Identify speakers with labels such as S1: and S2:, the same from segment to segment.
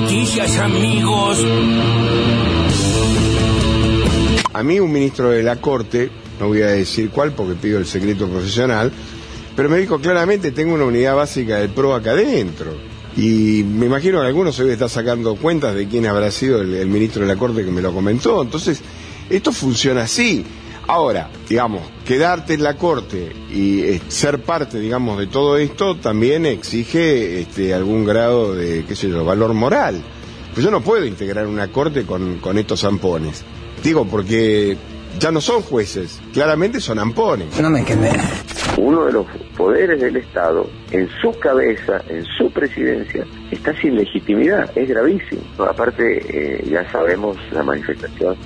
S1: noticias, amigos.
S2: A mí un ministro de la Corte, no voy a decir cuál porque pido el secreto profesional, pero me dijo claramente, tengo una unidad básica del PRO acá adentro. Y me imagino que algunos hoy está sacando cuentas de quién habrá sido el, el ministro de la Corte que me lo comentó. Entonces, esto funciona así. Ahora, digamos, quedarte en la corte y eh, ser parte, digamos, de todo esto también exige este, algún grado de, qué sé yo, valor moral. Pues yo no puedo integrar una corte con, con estos zampones. Digo, porque ya no son jueces, claramente son ampones.
S3: No me quemé.
S4: Uno de los poderes del Estado, en su cabeza, en su presidencia, está sin legitimidad, es gravísimo. Aparte, eh, ya sabemos la manifestación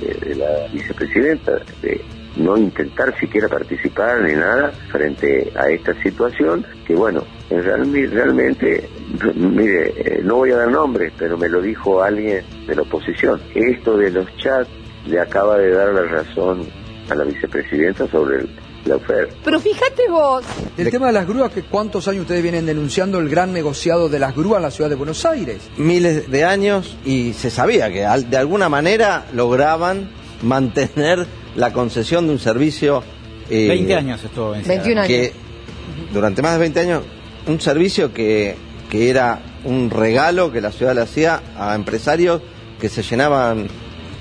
S4: de la vicepresidenta de no intentar siquiera participar ni nada frente a esta situación que bueno realmente mire eh, no voy a dar nombres pero me lo dijo alguien de la oposición. Esto de los chats le acaba de dar la razón a la vicepresidenta sobre el, la oferta
S5: Pero fíjate vos,
S3: El tema de las grúas, que ¿cuántos años ustedes vienen denunciando el gran negociado de las grúas en la ciudad de Buenos Aires?
S6: miles de años y se sabía que al- de alguna manera lograban mantener la concesión de un servicio eh,
S7: 20 años estuvo vencido.
S5: 21 años.
S6: que durante más de 20 años un servicio que, que era un regalo que la ciudad le hacía a empresarios que se llenaban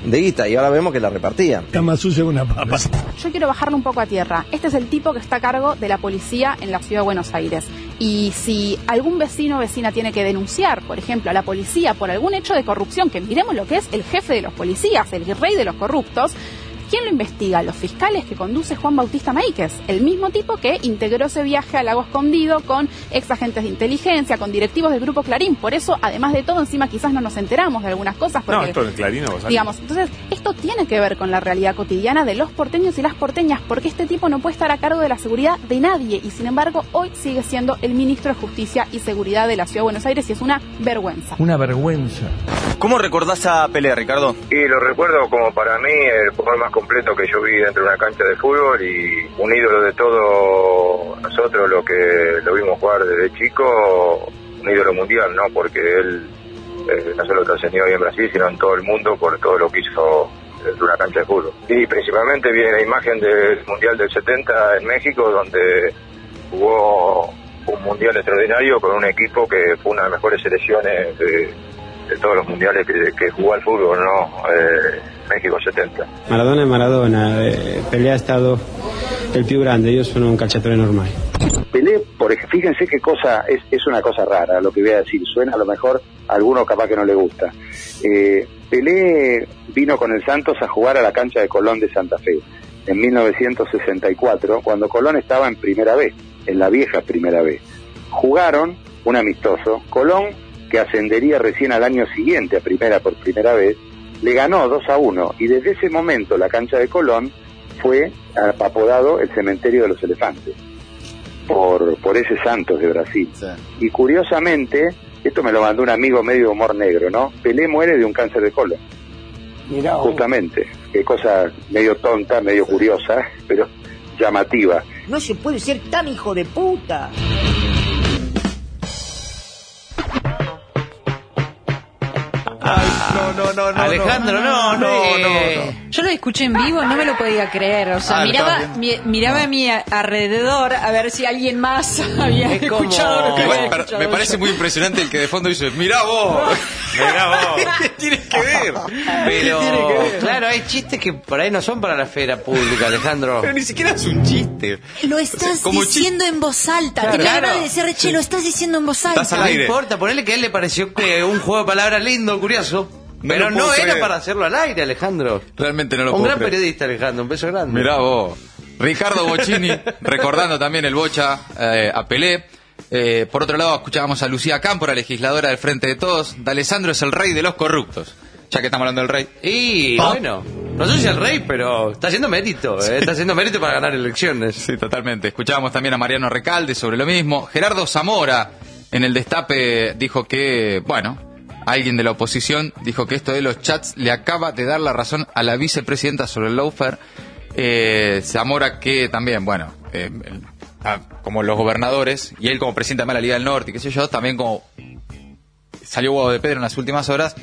S6: de guita y ahora vemos que la repartían.
S8: Yo quiero bajarlo un poco a tierra. Este es el tipo que está a cargo de la policía en la ciudad de Buenos Aires. Y si algún vecino o vecina tiene que denunciar, por ejemplo, a la policía por algún hecho de corrupción, que miremos lo que es el jefe de los policías, el rey de los corruptos, ¿quién lo investiga? Los fiscales que conduce Juan Bautista Maíquez, el mismo tipo que integró ese viaje al lago escondido con ex agentes de inteligencia, con directivos del grupo Clarín. Por eso, además de todo, encima quizás no nos enteramos de algunas cosas. Porque,
S9: No, esto del Clarín no.
S8: Digamos, entonces, esto tiene que ver con la realidad cotidiana de los porteños y las porteñas, porque este tipo no puede estar a cargo de la seguridad de nadie y, sin embargo, hoy sigue siendo el ministro de Justicia y Seguridad de la Ciudad de Buenos Aires y es una vergüenza.
S3: Una vergüenza.
S10: ¿Cómo recordás a Pelé, Ricardo?
S4: Y lo recuerdo como para mí el jugador más completo que yo vi dentro de una cancha de fútbol y un ídolo de todos nosotros, lo que lo vimos jugar desde chico, un ídolo mundial, ¿no? Porque él eh, no solo trascendió ahí en Brasil, sino en todo el mundo por todo lo que hizo dentro de una cancha de fútbol. Y principalmente viene la imagen del Mundial del 70 en México, donde jugó un mundial extraordinario con un equipo que fue una de las mejores selecciones de, de todos los mundiales que, que jugó al fútbol, ¿no? Eh, México 70.
S11: Maradona è Maradona, eh, Pelé è stato il più grande, io sono un calciatore normale.
S4: Pelé, por ejemplo, fíjense qué cosa, es, es una cosa rara lo que voy a decir, suena a lo mejor a alguno capaz que no le gusta. Eh, Pelé vino con el Santos a jugar a la cancha de Colón de Santa Fe en 1964, cuando Colón estaba en primera B, en la vieja primera B. Jugaron un amistoso, Colón, que ascendería recién al año siguiente a primera por primera vez, le ganó 2 a 1 y desde ese momento la cancha de Colón fue apodado el cementerio de los elefantes por, por ese Santos de Brasil. Y curiosamente, esto me lo mandó un amigo medio humor negro, ¿no? Pelé muere de un cáncer de colon.
S3: Mirá,
S4: Justamente. Qué cosa medio tonta, medio curiosa, pero llamativa.
S5: no se puede ser tan hijo de puta.
S7: No, no, no, no.
S12: Alejandro, no, no,
S7: Eh,
S12: Yo lo escuché en vivo, no me lo podía creer. O sea,
S7: Ah,
S12: miraba, mi- miraba a mi alrededor a ver si alguien más había
S6: Es como-
S12: escuchado lo que había escuchado
S10: me parece
S12: yo.
S10: muy impresionante el que de fondo dice, mirá vos, mirá vos, ¿qué tienes que ver?
S6: Pero,
S10: ¿Qué tiene que ver?
S6: claro, hay chistes que por ahí no son para la esfera pública, Alejandro.
S10: Pero ni siquiera es un chiste.
S12: Lo estás
S10: Como
S12: diciendo en voz alta.
S6: Claro.
S12: Tenía ganas de
S6: Claro.
S12: decirle, che, lo estás diciendo en voz alta.
S6: No importa, ponele que a él le pareció que un juego de palabras lindo, curioso.
S10: No
S6: pero no era para hacerlo al aire, Alejandro.
S10: Realmente no lo
S6: un
S10: puedo
S6: gran
S10: creer.
S6: periodista, Alejandro, un beso grande.
S10: Mirá vos. Ricardo Bocini, recordando también el Bocha eh, a Pelé. Eh, por otro lado, escuchábamos a Lucía Cámpora, legisladora del Frente de Todos. D'Alessandro es el rey de los corruptos. Ya que estamos hablando del rey.
S6: Y bueno, no sé si el rey, pero está haciendo mérito, ¿eh? está haciendo mérito para ganar elecciones.
S10: Sí, totalmente. Escuchábamos también a Mariano Recalde sobre lo mismo. Gerardo Zamora, en el destape, dijo que, bueno, alguien de la oposición dijo que esto de los chats le acaba de dar la razón a la vicepresidenta sobre el lawfare. Eh, Zamora que también, bueno, eh, ah, como los gobernadores, y él como presidente de la Liga del Norte, y qué sé yo, también como salió Hugo de Pedro en las últimas horas,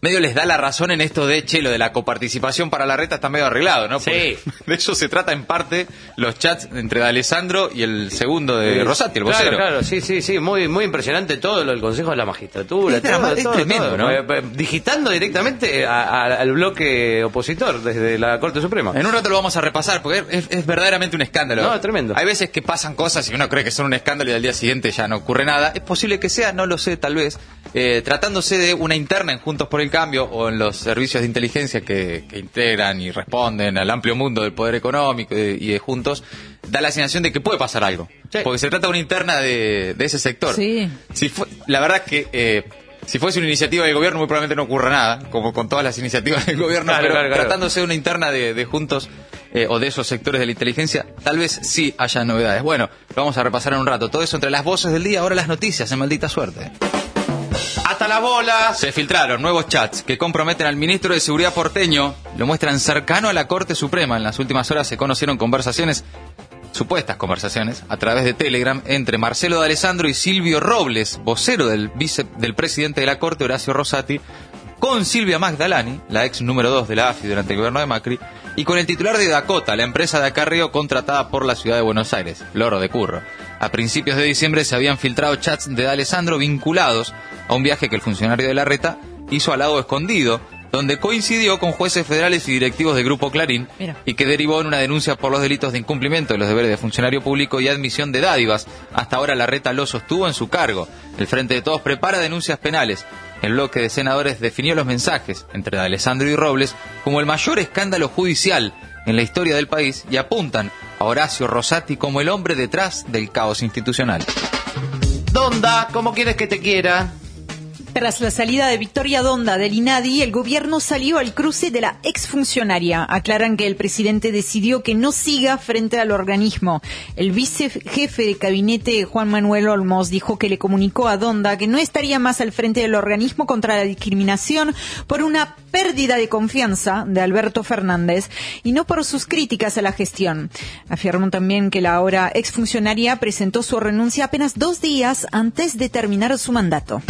S10: medio les da la razón en esto de, che, lo de la coparticipación para la reta está medio arreglado, ¿no? Porque de eso se trata en parte los chats entre D'Alessandro y el segundo de
S9: Sí.
S10: Rosati, el
S9: Claro,
S10: vocero.
S9: claro, sí, sí, sí, muy, muy impresionante todo lo del Consejo de la Magistratura. Todo,
S10: es tremendo,
S9: todo.
S10: ¿no?
S9: Eh, Digitando directamente a- a- al bloque opositor desde la Corte Suprema.
S10: En un rato lo vamos a repasar porque es, es verdaderamente un escándalo.
S9: No, es tremendo.
S10: Hay veces que pasan cosas y uno cree que son un escándalo y al día siguiente ya no ocurre nada. Es posible que sea, no lo sé, tal vez. Eh, tratándose de una interna en Juntos por el Cambio o en los servicios de inteligencia que, que integran y responden al amplio mundo del poder económico y de, y de Juntos, da la sensación de que puede pasar algo. Porque se trata de una interna de, de ese sector.
S12: Sí.
S10: Si fue- la verdad es que eh, si fuese una iniciativa del gobierno muy probablemente no ocurra nada, como con todas las iniciativas del gobierno,
S9: Claro,
S10: pero
S9: claro, claro.
S10: tratándose de una interna de, de Juntos eh, o de esos sectores de la inteligencia, tal vez sí haya novedades. Bueno, lo vamos a repasar en un rato. Todo eso entre las voces del día, ahora las noticias, en maldita suerte. Se filtraron nuevos chats que comprometen al ministro de Seguridad porteño, lo muestran cercano a la Corte Suprema. En las últimas horas se conocieron conversaciones, supuestas conversaciones, a través de Telegram entre Marcelo de Alessandro y Silvio Robles, vocero del, vice, del presidente de la Corte, Horacio Rosati, con Silvia Magdalani, la ex número 2 de la AFI durante el gobierno de Macri, y con el titular de Dakota, la empresa de acarreo contratada por la ciudad de Buenos Aires, Loro de Curro. A principios de diciembre se habían filtrado chats de Alessandro vinculados a un viaje que el funcionario de la reta hizo al lado escondido, donde coincidió con jueces federales y directivos del Grupo Clarín,
S12: Mira.
S10: y que derivó en una denuncia por los delitos de incumplimiento de los deberes de funcionario público y admisión de dádivas. Hasta ahora la reta lo sostuvo en su cargo. El Frente de Todos prepara denuncias penales. El bloque de senadores definió los mensajes entre Alessandro y Robles como el mayor escándalo judicial en la historia del país y apuntan a Horacio Rosati como el hombre detrás del caos institucional.
S9: Donda, ¿cómo quieres que te quiera?
S12: Tras la salida de Victoria Donda del INADI, el gobierno salió al cruce de la exfuncionaria. Aclaran que el presidente decidió que no siga frente al organismo. El vicejefe de gabinete, Juan Manuel Olmos, dijo que le comunicó a Donda que no estaría más al frente del organismo contra la discriminación por una pérdida de confianza de Alberto Fernández y no por sus críticas a la gestión. Afirmó también que la ahora exfuncionaria presentó su renuncia apenas dos días antes de terminar su mandato.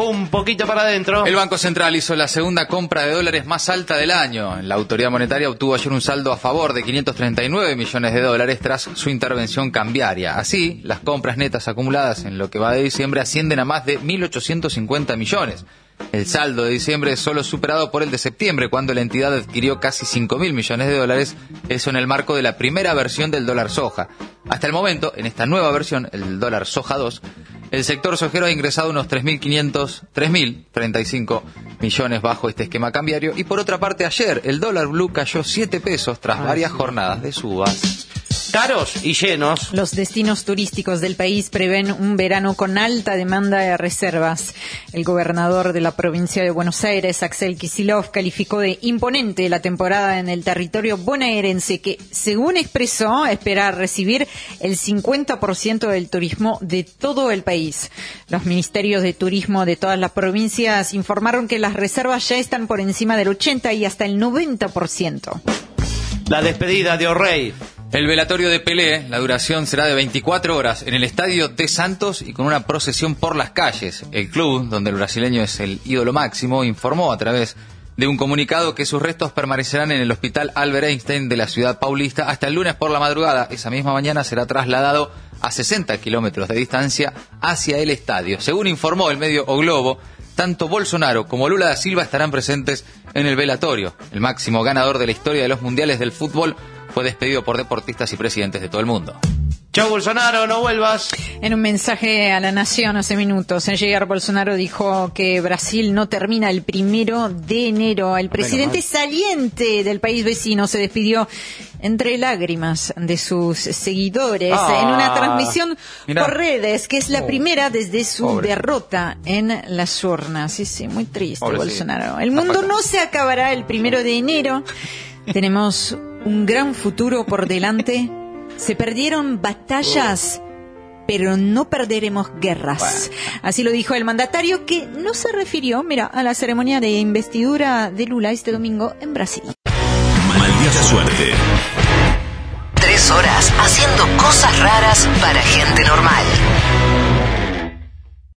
S9: Un poquito para adentro.
S10: El Banco Central hizo la segunda compra de dólares más alta del año. La autoridad monetaria obtuvo ayer un saldo a favor de 539 millones de dólares tras su intervención cambiaria. Así, las compras netas acumuladas en lo que va de diciembre ascienden a más de 1.850 millones. El saldo de diciembre es solo superado por el de septiembre, cuando la entidad adquirió casi 5.000 millones de dólares, eso en el marco de la primera versión del dólar soja. Hasta el momento, en esta nueva versión, el dólar soja 2, el sector sojero ha ingresado unos 3.500, 3.035 millones bajo este esquema cambiario. Y por otra parte, ayer el dólar blue cayó 7 pesos tras varias jornadas de subas.
S9: Caros y llenos.
S12: Los destinos turísticos del país prevén un verano con alta demanda de reservas. El gobernador de la provincia de Buenos Aires, Axel Kicillof, calificó de imponente la temporada en el territorio bonaerense que, según expresó, espera recibir el 50% del turismo de todo el país. Los ministerios de turismo de todas las provincias informaron que las reservas ya están por encima del 80 y hasta el 90%.
S9: La despedida de O'Reilly.
S10: El velatorio de Pelé, la duración será de 24 horas en el estadio de Santos y con una procesión por las calles. El club, donde el brasileño es el ídolo máximo, informó a través de un comunicado que sus restos permanecerán en el hospital Albert Einstein de la ciudad paulista hasta el lunes por la madrugada. Esa misma mañana será trasladado a 60 kilómetros de distancia hacia el estadio. Según informó el medio O Globo, tanto Bolsonaro como Lula da Silva estarán presentes en el velatorio. El máximo ganador de la historia de los mundiales del fútbol fue despedido por deportistas y presidentes de todo el mundo.
S9: Chao Bolsonaro, no vuelvas.
S12: En un mensaje a la nación hace minutos, en llegar Bolsonaro dijo que Brasil no termina el primero de enero. El presidente saliente del país vecino se despidió entre lágrimas de sus seguidores
S13: Ah.
S12: en una transmisión
S13: Mirá.
S12: por redes, que es la
S13: Oh.
S12: primera desde su
S13: Pobre.
S12: derrota en las urnas. Sí, sí, muy triste
S13: Pobre, sí.
S12: Bolsonaro. El mundo no se acabará el primero de enero. Tenemos un gran futuro por delante. Se perdieron batallas, pero no perderemos guerras. Así lo dijo el mandatario que no se refirió, mira, a la ceremonia de investidura de Lula este domingo en Brasil.
S14: Maldita suerte.
S15: Tres horas haciendo cosas raras para gente normal.